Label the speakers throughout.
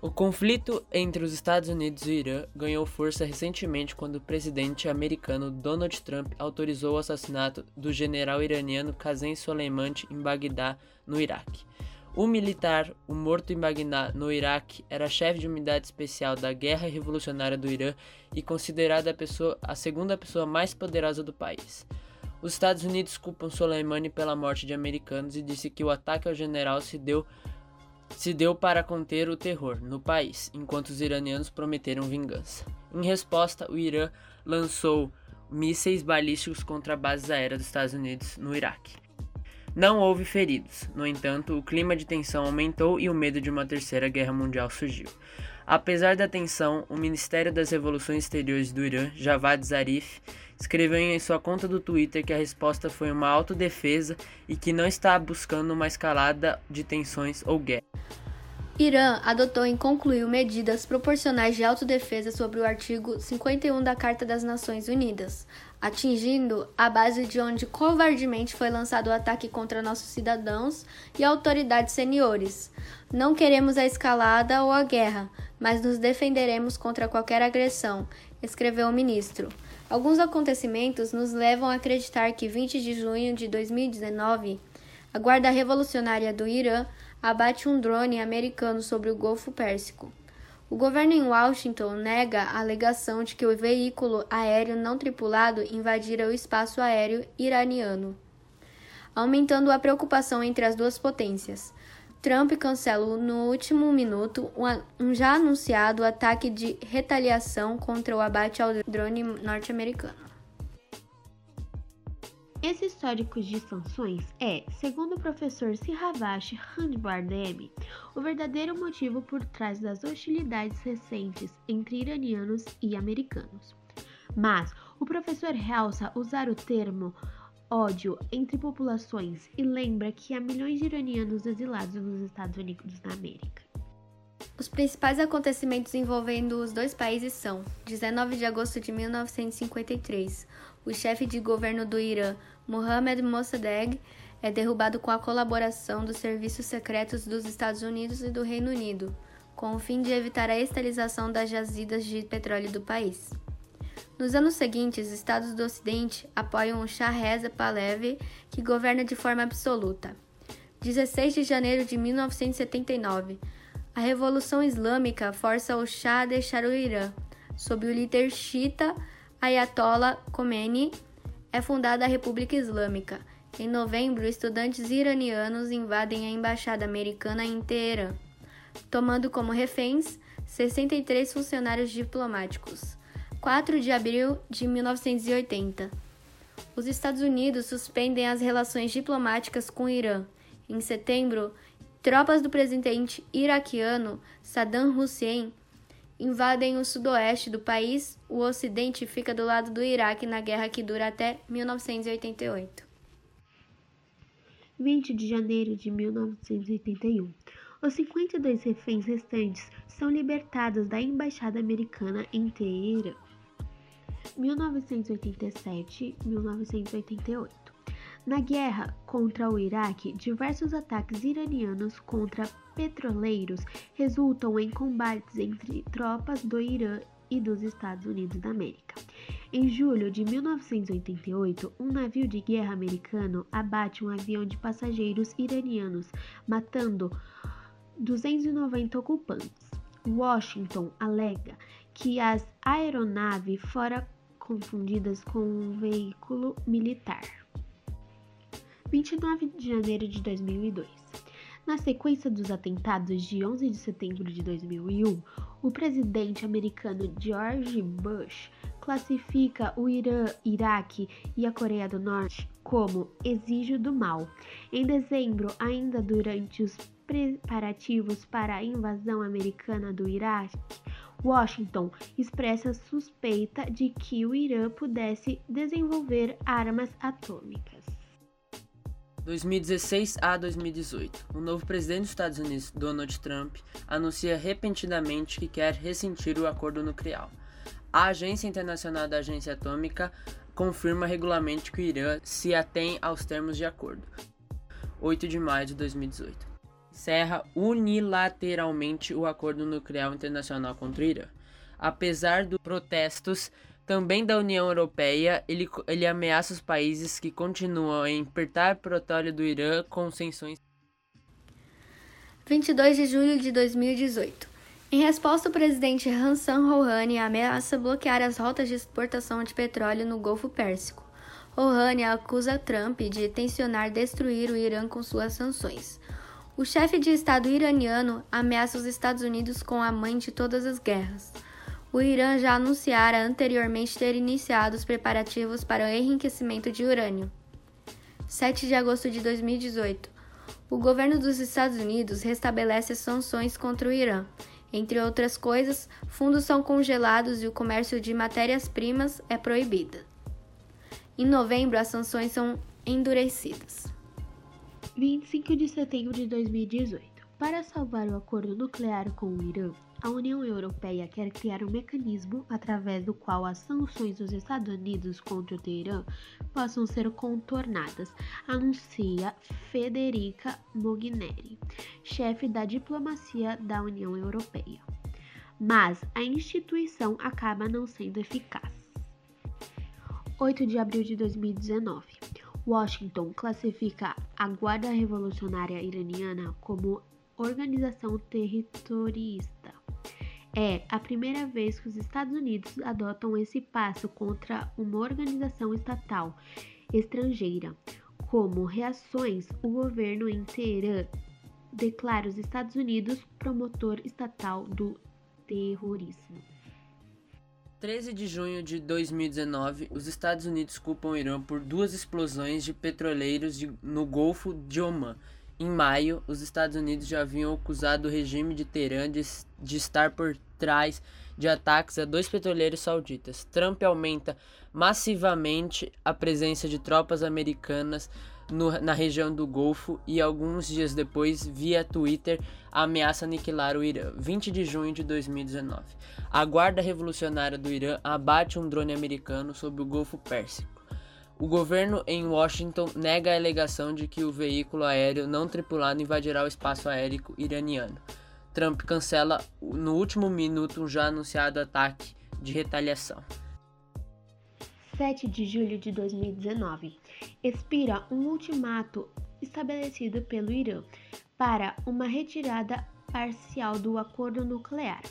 Speaker 1: O conflito entre os Estados Unidos e o Irã ganhou força recentemente quando o presidente americano Donald Trump autorizou o assassinato do general iraniano Qasem Soleimani em Bagdá, no Iraque. O militar, o morto em Bagdá, no Iraque, era chefe de unidade especial da Guerra Revolucionária do Irã e considerada a, pessoa, a segunda pessoa mais poderosa do país. Os Estados Unidos culpam Soleimani pela morte de americanos e disse que o ataque ao general se deu se deu para conter o terror no país, enquanto os iranianos prometeram vingança. Em resposta, o Irã lançou mísseis balísticos contra bases aéreas dos Estados Unidos no Iraque. Não houve feridos, no entanto, o clima de tensão aumentou e o medo de uma terceira guerra mundial surgiu. Apesar da tensão, o Ministério das Revoluções Exteriores do Irã, Javad Zarif, escreveu em sua conta do Twitter que a resposta foi uma autodefesa e que não está buscando uma escalada de tensões ou guerra.
Speaker 2: Irã adotou e concluiu medidas proporcionais de autodefesa sobre o artigo 51 da Carta das Nações Unidas, atingindo a base de onde covardemente foi lançado o ataque contra nossos cidadãos e autoridades seniores. Não queremos a escalada ou a guerra, mas nos defenderemos contra qualquer agressão, escreveu o ministro. Alguns acontecimentos nos levam a acreditar que 20 de junho de 2019, a Guarda Revolucionária do Irã abate um drone americano sobre o Golfo Pérsico. O governo em Washington nega a alegação de que o veículo aéreo não tripulado invadira o espaço aéreo iraniano, aumentando a preocupação entre as duas potências. Trump cancela no último minuto um já anunciado ataque de retaliação contra o abate ao drone norte-americano.
Speaker 3: Esse histórico de sanções é, segundo o professor Sirhavash Handbardemi, o verdadeiro motivo por trás das hostilidades recentes entre iranianos e americanos. Mas o professor realça usar o termo ódio entre populações e lembra que há milhões de iranianos exilados nos Estados Unidos da América.
Speaker 2: Os principais acontecimentos envolvendo os dois países são: 19 de agosto de 1953, o chefe de governo do Irã, Mohammad Mossadegh, é derrubado com a colaboração dos serviços secretos dos Estados Unidos e do Reino Unido, com o fim de evitar a estalização das jazidas de petróleo do país. Nos anos seguintes, estados do Ocidente apoiam o Shah Reza Pahlavi, que governa de forma absoluta. 16 de janeiro de 1979, a Revolução Islâmica força o Shah a deixar o Irã, sob o líder xiita Ayatollah Khomeini, é fundada a República Islâmica. Em novembro, estudantes iranianos invadem a embaixada americana em Teherã, tomando como reféns 63 funcionários diplomáticos. 4 de abril de 1980. Os Estados Unidos suspendem as relações diplomáticas com o Irã. Em setembro, tropas do presidente iraquiano Saddam Hussein invadem o sudoeste do país, o ocidente fica do lado do Iraque na guerra que dura até 1988.
Speaker 3: 20 de janeiro de 1981. Os 52 reféns restantes são libertados da embaixada americana em Teherã. 1987-1988. Na guerra contra o Iraque, diversos ataques iranianos contra petroleiros resultam em combates entre tropas do Irã e dos Estados Unidos da América. Em julho de 1988, um navio de guerra americano abate um avião de passageiros iranianos, matando 290 ocupantes. Washington alega que as aeronaves foram confundidas com um veículo militar. 29 de janeiro de 2002. Na sequência dos atentados de 11 de setembro de 2001, o presidente americano George Bush classifica o Irã, Iraque e a Coreia do Norte como exígio do mal. Em dezembro, ainda durante os preparativos para a invasão americana do Iraque, Washington expressa suspeita de que o Irã pudesse desenvolver armas atômicas.
Speaker 1: 2016 a 2018. O novo presidente dos Estados Unidos, Donald Trump, anuncia repentinamente que quer rescindir o acordo nuclear. A Agência Internacional da Agência Atômica confirma regularmente que o Irã se atém aos termos de acordo. 8 de maio de 2018. encerra unilateralmente o acordo nuclear internacional contra o Irã. Apesar dos protestos também da União Europeia, ele, ele ameaça os países que continuam a importar petróleo do Irã com sanções.
Speaker 2: 22 de julho de 2018. Em resposta, o presidente Hassan Rouhani ameaça bloquear as rotas de exportação de petróleo no Golfo Pérsico. Rouhani acusa Trump de tensionar destruir o Irã com suas sanções. O chefe de Estado iraniano ameaça os Estados Unidos com a mãe de todas as guerras. O Irã já anunciara anteriormente ter iniciado os preparativos para o enriquecimento de urânio. 7 de agosto de 2018. O governo dos Estados Unidos restabelece sanções contra o Irã. Entre outras coisas, fundos são congelados e o comércio de matérias-primas é proibido. Em novembro, as sanções são endurecidas.
Speaker 3: 25 de setembro de 2018. Para salvar o acordo nuclear com o Irã, a União Europeia quer criar um mecanismo através do qual as sanções dos Estados Unidos contra o Teherã possam ser contornadas, anuncia Federica Mogherini, chefe da diplomacia da União Europeia. Mas a instituição acaba não sendo eficaz. 8 de abril de 2019. Washington classifica a Guarda Revolucionária Iraniana como organização territorialista. É a primeira vez que os Estados Unidos adotam esse passo contra uma organização estatal estrangeira. Como reações, o governo em Teherã declara os Estados Unidos promotor estatal do terrorismo.
Speaker 1: 13 de junho de 2019, os Estados Unidos culpam o Irã por duas explosões de petroleiros de, no Golfo de Oman. Em maio, os Estados Unidos já haviam acusado o regime de Teherã de, de estar por trás de ataques a dois petroleiros sauditas. Trump aumenta massivamente a presença de tropas americanas no, na região do Golfo e alguns dias depois, via Twitter, ameaça aniquilar o Irã. 20 de junho de 2019. A Guarda Revolucionária do Irã abate um drone americano sobre o Golfo Pérsico. O governo em Washington nega a alegação de que o veículo aéreo não tripulado invadirá o espaço aéreo iraniano. Trump cancela no último minuto um já anunciado ataque de retaliação.
Speaker 3: 7 de julho de 2019, expira um ultimato estabelecido pelo Irã para uma retirada parcial do acordo nuclear.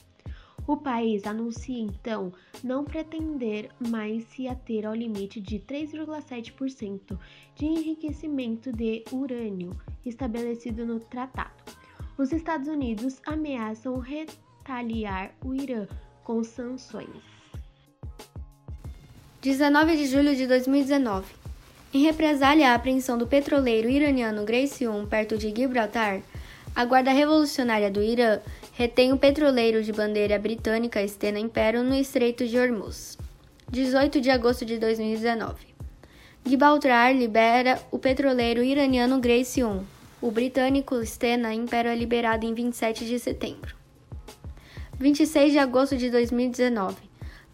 Speaker 3: O país anuncia então não pretender mais se ater ao limite de 3,7% de enriquecimento de urânio estabelecido no tratado. Os Estados Unidos ameaçam retaliar o Irã com sanções.
Speaker 2: 19 de julho de 2019. Em represália à apreensão do petroleiro iraniano 1 perto de Gibraltar, a Guarda Revolucionária do Irã retém o petroleiro de bandeira britânica Stena Impero no Estreito de Hormuz. 18 de agosto de 2019. Gibraltar libera o petroleiro iraniano Grace 1. O britânico Stena Impero é liberado em 27 de setembro. 26 de agosto de 2019.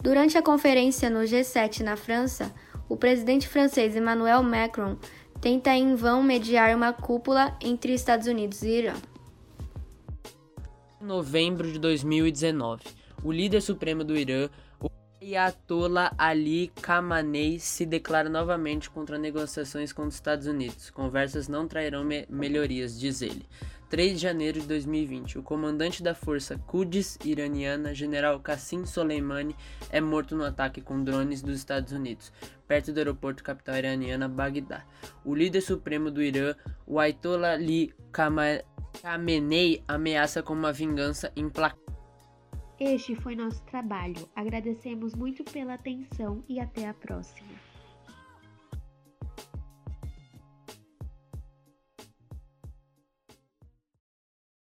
Speaker 2: Durante a conferência no G7 na França, o presidente francês Emmanuel Macron tenta em vão mediar uma cúpula entre Estados Unidos e Irã.
Speaker 1: Em novembro de 2019, o líder supremo do Irã, o Ayatollah Ali Khamenei, se declara novamente contra negociações com os Estados Unidos. Conversas não trairão me melhorias, diz ele. 3 de janeiro de 2020, o comandante da força Quds iraniana, general Qassim Soleimani, é morto no ataque com drones dos Estados Unidos, perto do aeroporto capital iraniana Bagdá. O líder supremo do Irã, o Ayatollah Ali Khamenei, ameaça com uma vingança implacável.
Speaker 3: Este foi nosso trabalho. Agradecemos muito pela atenção e até a próxima.